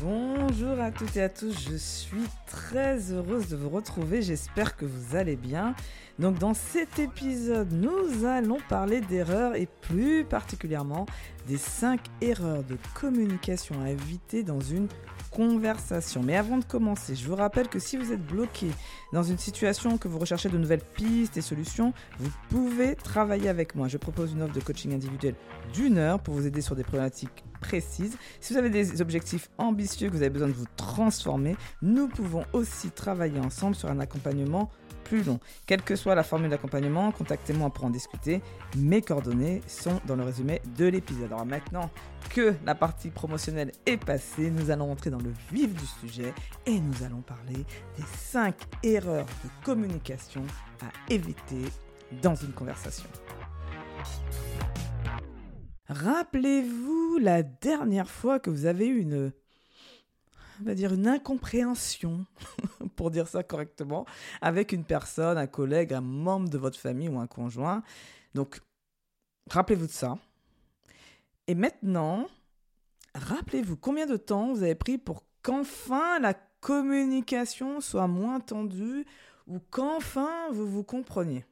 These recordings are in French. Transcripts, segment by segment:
Bonjour à toutes et à tous, je suis très heureuse de vous retrouver, j'espère que vous allez bien. Donc dans cet épisode, nous allons parler d'erreurs et plus particulièrement des 5 erreurs de communication à éviter dans une conversation. Mais avant de commencer, je vous rappelle que si vous êtes bloqué dans une situation que vous recherchez de nouvelles pistes et solutions, vous pouvez travailler avec moi. Je propose une offre de coaching individuel d'une heure pour vous aider sur des problématiques précises. Si vous avez des objectifs ambitieux que vous avez besoin de vous transformer, nous pouvons aussi travailler ensemble sur un accompagnement plus long. Quelle que soit la formule d'accompagnement, contactez-moi pour en discuter. Mes coordonnées sont dans le résumé de l'épisode. Alors maintenant que la partie promotionnelle est passée, nous allons entrer dans le vif du sujet et nous allons parler des 5 erreurs de communication à éviter dans une conversation. Rappelez-vous la dernière fois que vous avez eu une on va dire une incompréhension, pour dire ça correctement, avec une personne, un collègue, un membre de votre famille ou un conjoint. Donc, rappelez-vous de ça. Et maintenant, rappelez-vous combien de temps vous avez pris pour qu'enfin la communication soit moins tendue ou qu'enfin vous vous compreniez.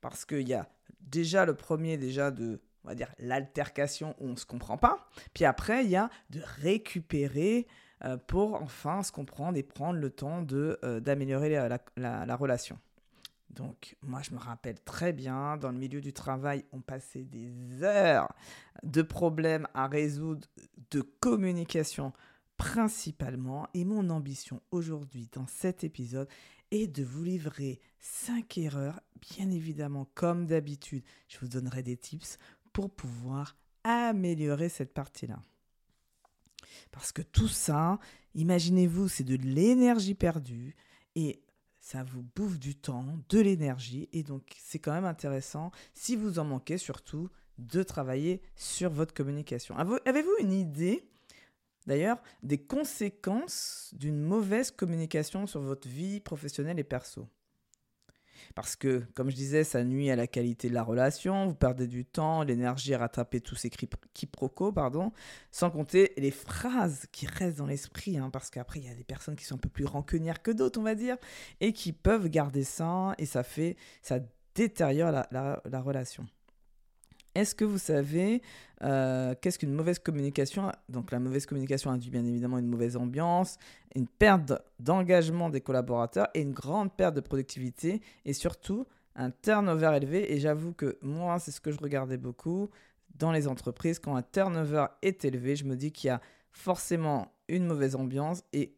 Parce qu'il y a déjà le premier déjà de on va dire l'altercation où on ne se comprend pas. Puis après, il y a de récupérer euh, pour enfin se comprendre et prendre le temps euh, d'améliorer la, relation. Donc, moi, je me rappelle très bien, dans le milieu du travail, on passait des heures de problèmes à résoudre, de communication principalement. Et mon ambition aujourd'hui, dans cet épisode, est de vous livrer 5 erreurs. Bien évidemment, comme d'habitude, je vous donnerai des tips pour pouvoir améliorer cette partie-là. Parce que tout ça, imaginez-vous, c'est de l'énergie perdue et ça vous bouffe du temps, de l'énergie. Et donc, c'est quand même intéressant, si vous en manquez surtout, de travailler sur votre communication. Avez-vous une idée, d'ailleurs, des conséquences d'une mauvaise communication sur votre vie professionnelle et perso? Parce que, comme je disais, ça nuit à la qualité de la relation, vous perdez du temps, l'énergie à rattraper tous ces quiproquos, pardon, sans compter les phrases qui restent dans l'esprit, hein, parce qu'après, il y a des personnes qui sont un peu plus rancunières que d'autres, on va dire, et qui peuvent garder ça, et ça fait, ça détériore la relation. Est-ce que vous savez euh, qu'est-ce qu'une mauvaise communication Donc la mauvaise communication induit bien évidemment une mauvaise ambiance, une perte d'engagement des collaborateurs et une grande perte de productivité et surtout un turnover élevé. Et j'avoue que moi, c'est ce que je regardais beaucoup dans les entreprises. Quand un turnover est élevé, je me dis qu'il y a forcément une mauvaise ambiance et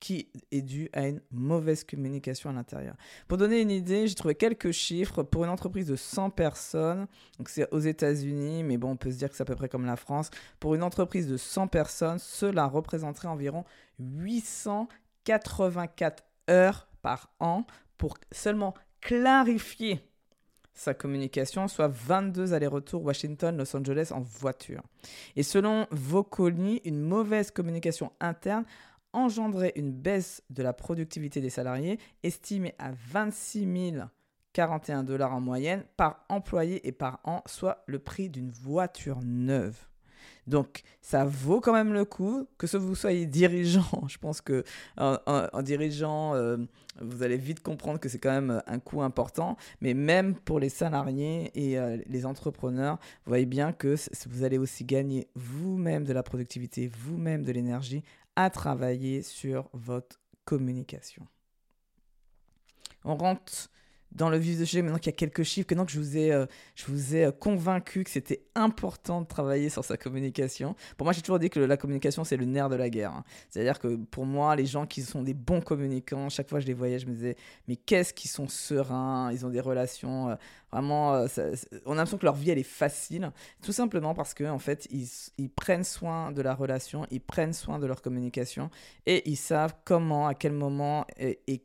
qui est dû à une mauvaise communication à l'intérieur. Pour donner une idée, j'ai trouvé quelques chiffres pour une entreprise de 100 personnes. Donc c'est aux États-Unis, mais bon, on peut se dire que c'est à peu près comme la France. Pour une entreprise de 100 personnes, cela représenterait environ 884 heures par an pour seulement clarifier sa communication, soit 22 allers-retours Washington-Los Angeles en voiture. Et selon Vocoli, une mauvaise communication interne engendrer une baisse de la productivité des salariés estimée à 26 041 dollars en moyenne par employé et par an, soit le prix d'une voiture neuve. Donc, ça vaut quand même le coup que ce vous soyez dirigeant. Je pense que en, dirigeant, euh, vous allez vite comprendre que c'est quand même un coût important. Mais même pour les salariés et euh, les entrepreneurs, vous voyez bien que vous allez aussi gagner vous-même de la productivité, vous-même de l'énergie à travailler sur votre communication. On rentre dans le vif du sujet maintenant qu'il y a quelques chiffres, que je vous ai, euh, ai euh, convaincu que c'était important de travailler sur sa communication. Pour moi, j'ai toujours dit que la communication, c'est le nerf de la guerre. Hein. C'est-à-dire que pour moi, les gens qui sont des bons communicants, chaque fois que je les voyais, je me disais, mais qu'est-ce qu'ils sont sereins, ils ont des relations, euh, vraiment, on a l'impression que leur vie, elle est facile, tout simplement parce qu'en en fait, ils, ils prennent soin de la relation, ils prennent soin de leur communication et ils savent comment, à quel moment et, et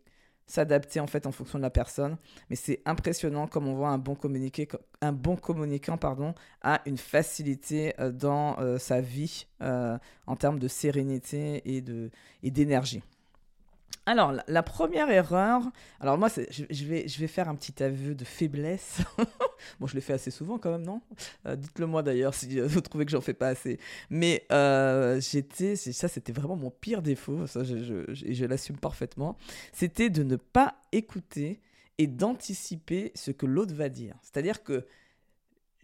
s'adapter en fait en fonction de la personne. Mais c'est impressionnant comme on voit un bon, communiqué, un bon communicant pardon, a une facilité euh, dans euh, sa vie euh, en termes de sérénité et d'énergie. Alors, la, première erreur, alors moi, je, je, vais, je vais faire un petit aveu de faiblesse. bon, je le fais assez souvent quand même, non? Euh, Dites-le moi d'ailleurs si vous trouvez que j'en fais pas assez. Mais euh, j'étais, ça c'était vraiment mon pire défaut, ça je, je, je l'assume parfaitement, c'était de ne pas écouter et d'anticiper ce que l'autre va dire. C'est-à-dire que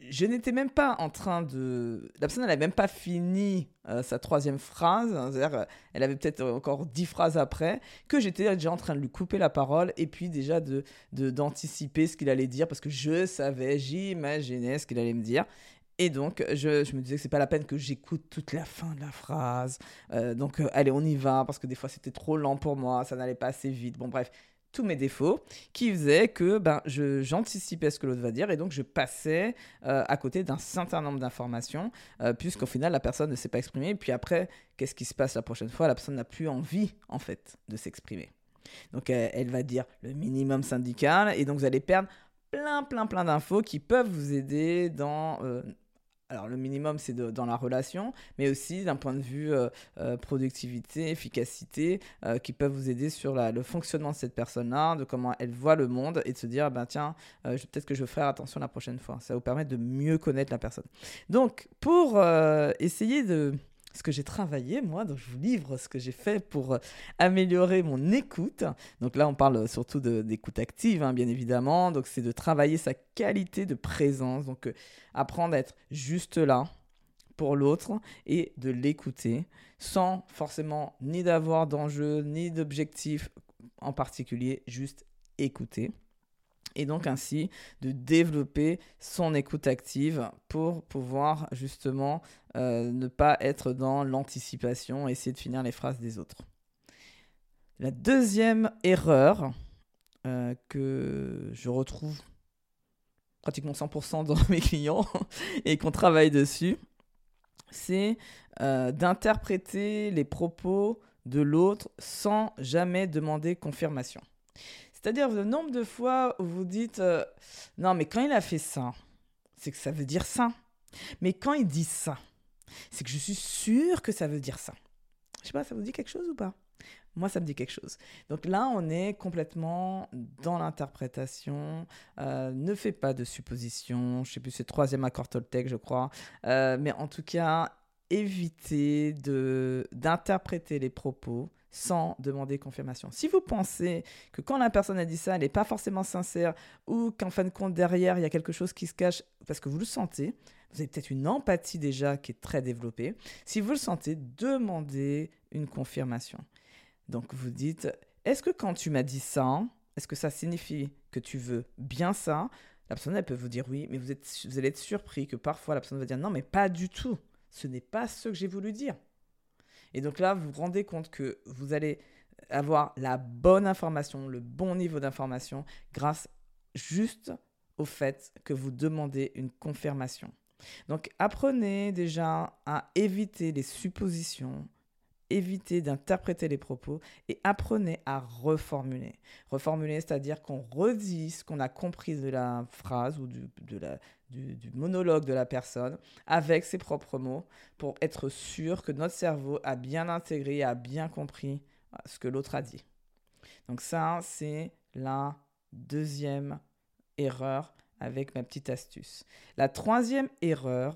je n'étais même pas en train de. La personne, n'avait même pas fini euh, sa troisième phrase. Hein, c'est-à-dire, elle avait peut-être encore dix phrases après, que j'étais déjà en train de lui couper la parole et puis déjà de, d'anticiper ce qu'il allait dire parce que je savais, j'imaginais ce qu'il allait me dire. Et donc, je, je me disais que c'est pas la peine que j'écoute toute la fin de la phrase. Euh, donc, euh, allez, on y va, parce que des fois, c'était trop lent pour moi, ça n'allait pas assez vite. Bon, bref, tous mes défauts qui faisaient que ben, j'anticipais ce que l'autre va dire et donc je passais euh, à côté d'un certain nombre d'informations euh, puisqu'au final la personne ne s'est pas exprimée. Puis après, qu'est-ce qui se passe la prochaine fois? La personne n'a plus envie en fait de s'exprimer. Donc elle, va dire le minimum syndical et donc vous allez perdre plein plein plein d'infos qui peuvent vous aider dans euh, alors le minimum c'est dans la relation, mais aussi d'un point de vue euh, euh, productivité, efficacité, euh, qui peuvent vous aider sur le fonctionnement de cette personne-là, de comment elle voit le monde et de se dire, ben tiens, peut-être que je vais faire attention la prochaine fois. Ça vous permet de mieux connaître la personne. Donc pour essayer de ce que j'ai travaillé, moi, donc je vous livre ce que j'ai fait pour euh, améliorer mon écoute. Donc là, on parle surtout d'écoute active, hein, bien évidemment. Donc c'est de travailler sa qualité de présence, donc euh, apprendre à être juste là pour l'autre et de l'écouter sans forcément ni d'avoir d'enjeu, ni d'objectif en particulier, juste écouter et donc ainsi de développer son écoute active pour pouvoir justement euh, ne pas être dans l'anticipation, essayer de finir les phrases des autres. La deuxième erreur euh, que je retrouve pratiquement 100% dans mes clients et qu'on travaille dessus, c'est euh, d'interpréter les propos de l'autre sans jamais demander confirmation. C'est-à-dire le nombre de fois où vous dites euh, non mais quand il a fait ça, c'est que ça veut dire ça. Mais quand il dit ça, c'est que je suis sûre que ça veut dire ça. Je sais pas, ça vous dit quelque chose ou pas? Moi, ça me dit quelque chose. Donc là, on est complètement dans l'interprétation. Euh, ne fais pas de suppositions. Je sais plus, c'est troisième accord Toltec, je crois. Euh, mais en tout cas, évitez d'interpréter les propos sans demander confirmation. Si vous pensez que quand la personne a dit ça, elle n'est pas forcément sincère ou qu'en fin de compte, derrière, il y a quelque chose qui se cache parce que vous le sentez, vous avez peut-être une empathie déjà qui est très développée. Si vous le sentez, demandez une confirmation. Donc vous dites, est-ce que quand tu m'as dit ça, est-ce que ça signifie que tu veux bien ça? La personne, elle peut vous dire oui, mais vous, vous allez être surpris que parfois la personne va dire non, mais pas du tout. Ce n'est pas ce que j'ai voulu dire. Et donc là, vous vous rendez compte que vous allez avoir la bonne information, le bon niveau d'information grâce juste au fait que vous demandez une confirmation. Donc apprenez déjà à éviter les suppositions, éviter d'interpréter les propos et apprenez à reformuler. Reformuler, c'est-à-dire qu'on redit ce qu'on a compris de la phrase ou du, de la, du, monologue de la personne avec ses propres mots pour être sûr que notre cerveau a bien intégré, a bien compris euh, ce que l'autre a dit. Donc ça, c'est la deuxième erreur avec ma petite astuce. La troisième erreur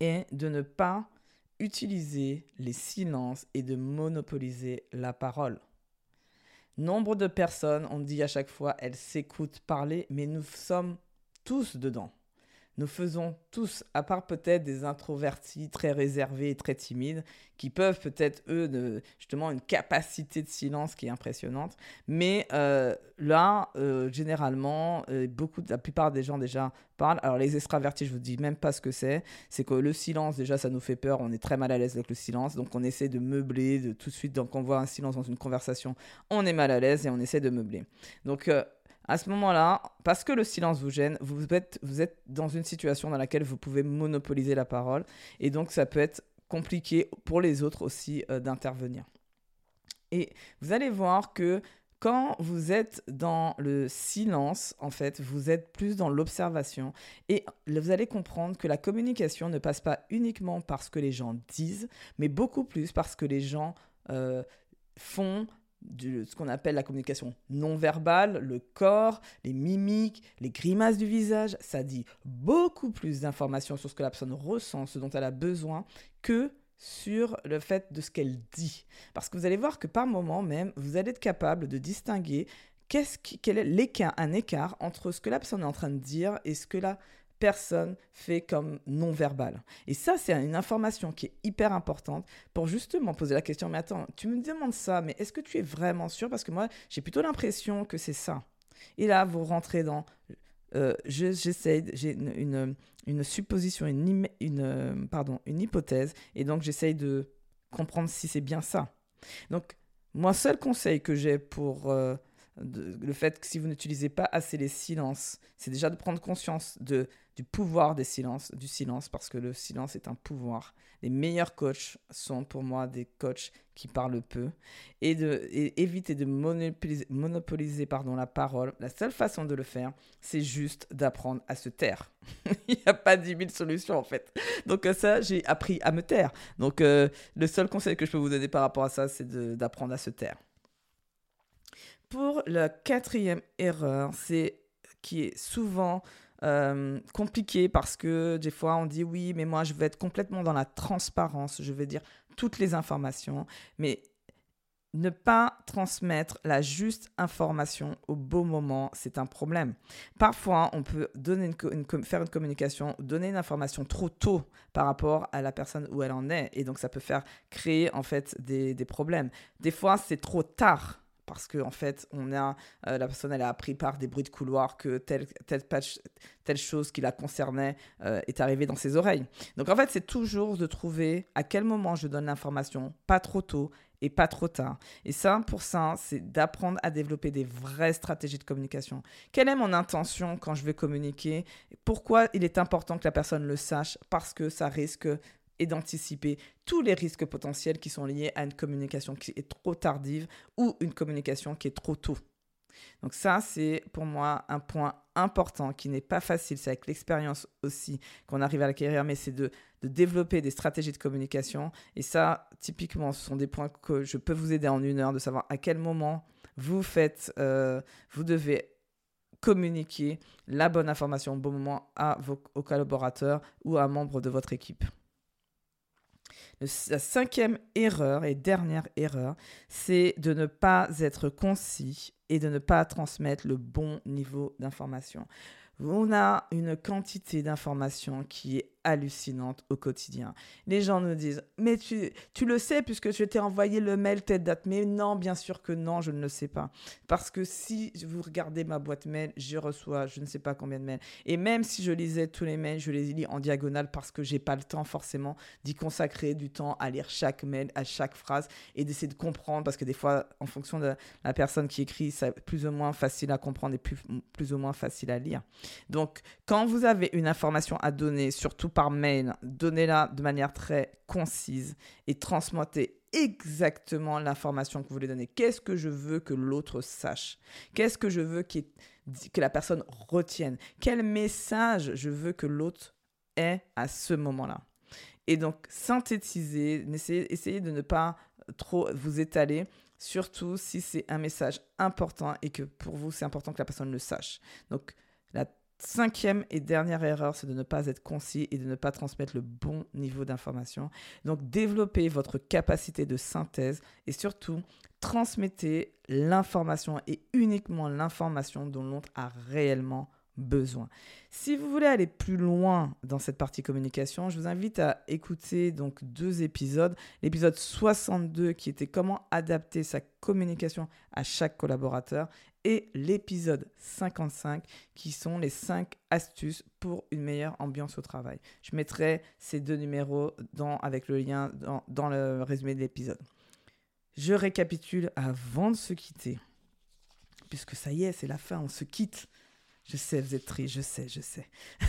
est de ne pas utiliser les silences et de monopoliser la parole. Nombre de personnes, on dit à chaque fois, elles s'écoutent parler, mais nous sommes tous dedans nous faisons tous, à part peut-être des introvertis très réservés et très timides, qui peuvent peut-être, eux, de, justement, une capacité de silence qui est impressionnante. Mais euh, là, euh, généralement, euh, beaucoup, la plupart des gens déjà parlent. Alors, les extravertis, je vous dis même pas ce que c'est. C'est que le silence, déjà, ça nous fait peur. On est très mal à l'aise avec le silence. Donc, on essaie de meubler de, tout de suite. Donc, on voit un silence dans une conversation, on est mal à l'aise et on essaie de meubler. Donc, à ce moment-là, parce que le silence vous gêne, vous êtes, dans une situation dans laquelle vous pouvez monopoliser la parole. Et donc, ça peut être compliqué pour les autres aussi euh, d'intervenir. Et vous allez voir que quand vous êtes dans le silence, en fait, vous êtes plus dans l'observation et vous allez comprendre que la communication ne passe pas uniquement par ce que les gens disent, mais beaucoup plus parce que les gens euh, font, de ce qu'on appelle la communication non verbale, le corps, les mimiques, les grimaces du visage. Ça dit beaucoup plus d'informations sur ce que la personne ressent, ce dont elle a besoin, que sur le fait de ce qu'elle dit. Parce que vous allez voir que par moment même, vous allez être capable de distinguer qu'est-ce quel est l'écart, un écart entre ce que la personne est en train de dire et ce que la personne fait comme non-verbal. Et ça, c'est une information qui est hyper importante pour justement poser la question, mais attends, tu me demandes ça, mais est-ce que tu es vraiment sûr? Parce que moi, j'ai plutôt l'impression que c'est ça. Et là, vous rentrez dans... Euh, j'essaie, j'ai une, une, supposition, une, une, pardon, une hypothèse, et donc j'essaye de comprendre si c'est bien ça. Donc, moi, seul conseil que j'ai pour... Euh, le fait que si vous n'utilisez pas assez les silences, c'est déjà de prendre conscience de, du pouvoir des silences, du silence, parce que le silence est un pouvoir. Les meilleurs coachs sont pour moi des coachs qui parlent peu et de éviter de monopoliser, pardon, la parole. La seule façon de le faire, c'est juste d'apprendre à se taire. Il n'y a pas 10 000 solutions en fait. Donc euh, ça, j'ai appris à me taire. Donc euh, le seul conseil que je peux vous donner par rapport à ça, c'est d'apprendre à se taire. Pour la quatrième erreur, c'est qui est souvent euh, compliqué parce que des fois on dit oui, mais moi je veux être complètement dans la transparence, je veux dire toutes les informations, mais ne pas transmettre la juste information au beau moment, c'est un problème. Parfois, on peut faire une communication, donner une information trop tôt par rapport à la personne où elle en est, et donc ça peut faire créer en fait des, des problèmes. Des fois, c'est trop tard parce que en fait, on a euh, la personne elle a appris par des bruits de couloir que telle telle, chose qui la concernait euh, est arrivée dans ses oreilles. Donc en fait, c'est toujours de trouver à quel moment je donne l'information, pas trop tôt et pas trop tard. Et ça, pour ça, c'est d'apprendre à développer des vraies stratégies de communication. Quelle est mon intention quand je vais communiquer? Pourquoi il est important que la personne le sache? Parce que ça risque et d'anticiper tous les risques potentiels qui sont liés à une communication qui est trop tardive ou une communication qui est trop tôt. Donc ça, c'est pour moi un point important qui n'est pas facile. C'est avec l'expérience aussi qu'on arrive à l'acquérir, mais c'est de, développer des stratégies de communication. Et ça, typiquement, ce sont des points que je peux vous aider en une heure, de savoir à quel moment vous faites, euh, vous devez communiquer la bonne information au bon moment à vos collaborateurs ou à un membre de votre équipe. La cinquième erreur et dernière erreur, c'est de ne pas être concis et de ne pas transmettre le bon niveau d'information. On a une quantité d'informations qui est hallucinante au quotidien. Les gens nous disent, mais tu, tu le sais puisque je t'ai envoyé le mail telle date. Mais non, bien sûr que non, je ne le sais pas. Parce que si vous regardez ma boîte mail, je reçois je ne sais pas combien de mails. Et même si je lisais tous les mails, je les lis en diagonale parce que j'ai pas le temps forcément d'y consacrer du temps à lire chaque mail, à chaque phrase et d'essayer de comprendre parce que des fois, en fonction de la personne qui écrit, c'est plus ou moins facile à comprendre et plus, plus ou moins facile à lire. Donc, quand vous avez une information à donner, surtout par mail, donnez-la de manière très concise et transmettez exactement l'information que vous voulez donner. Qu'est-ce que je veux que l'autre sache? Qu'est-ce que je veux que la personne retienne? Quel message je veux que l'autre ait à ce moment-là? Et donc, synthétiser, essayez de ne pas trop vous étaler surtout si c'est un message important et que pour vous, c'est important que la personne le sache. Donc, la Cinquième et dernière erreur, c'est de ne pas être concis et de ne pas transmettre le bon niveau d'information. Donc développez votre capacité de synthèse et surtout transmettez l'information et uniquement l'information dont l'autre a réellement besoin. Si vous voulez aller plus loin dans cette partie communication, je vous invite à écouter donc deux épisodes. L'épisode 62 qui était comment adapter sa communication à chaque collaborateur et l'épisode 55 qui sont les 5 astuces pour une meilleure ambiance au travail. Je mettrai ces deux numéros dans, avec le lien dans, dans le résumé de l'épisode. Je récapitule avant de se quitter, puisque ça y est, c'est la fin, on se quitte. Je sais, vous êtes triste, je sais, je sais.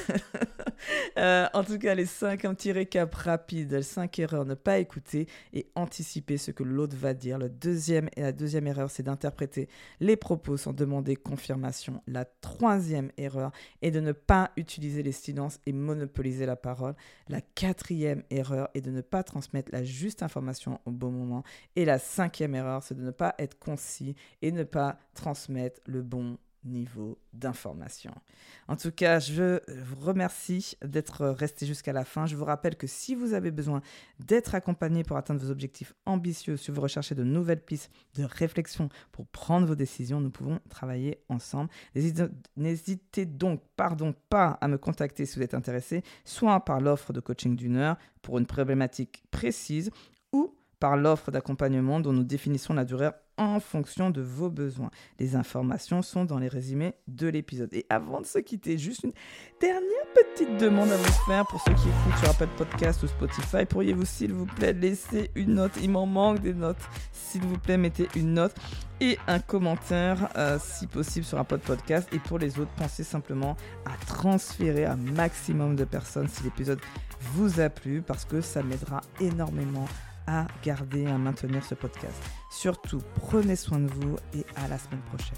Euh, en tout cas, les cinq, un petit récap rapide. Les cinq erreurs, ne pas écouter et anticiper ce que l'autre va dire. Le deuxième et la deuxième erreur, c'est d'interpréter les propos sans demander confirmation. La troisième erreur est de ne pas utiliser les silences et monopoliser la parole. La quatrième erreur est de ne pas transmettre la juste information au bon moment. Et la cinquième erreur, c'est de ne pas être concis et ne pas transmettre le bon niveau d'information. En tout cas, je vous remercie d'être resté jusqu'à la fin. Je vous rappelle que si vous avez besoin d'être accompagné pour atteindre vos objectifs ambitieux, si vous recherchez de nouvelles pistes de réflexion pour prendre vos décisions, nous pouvons travailler ensemble. N'hésitez donc pardon, pas à me contacter si vous êtes intéressé, soit par l'offre de coaching d'une heure pour une problématique précise par l'offre d'accompagnement dont nous définissons la durée en fonction de vos besoins. Les informations sont dans les résumés de l'épisode. Et avant de se quitter, juste une dernière petite demande à vous faire pour ceux qui écoutent sur Apple Podcast ou Spotify. Pourriez-vous, s'il vous plaît, laisser une note? Il m'en manque des notes. S'il vous plaît, mettez une note et un commentaire, euh, si possible, sur Apple Podcast. Et pour les autres, pensez simplement à transférer un maximum de personnes si l'épisode vous a plu, parce que ça m'aidera énormément à garder à maintenir ce podcast. Surtout, prenez soin de vous et à la semaine prochaine.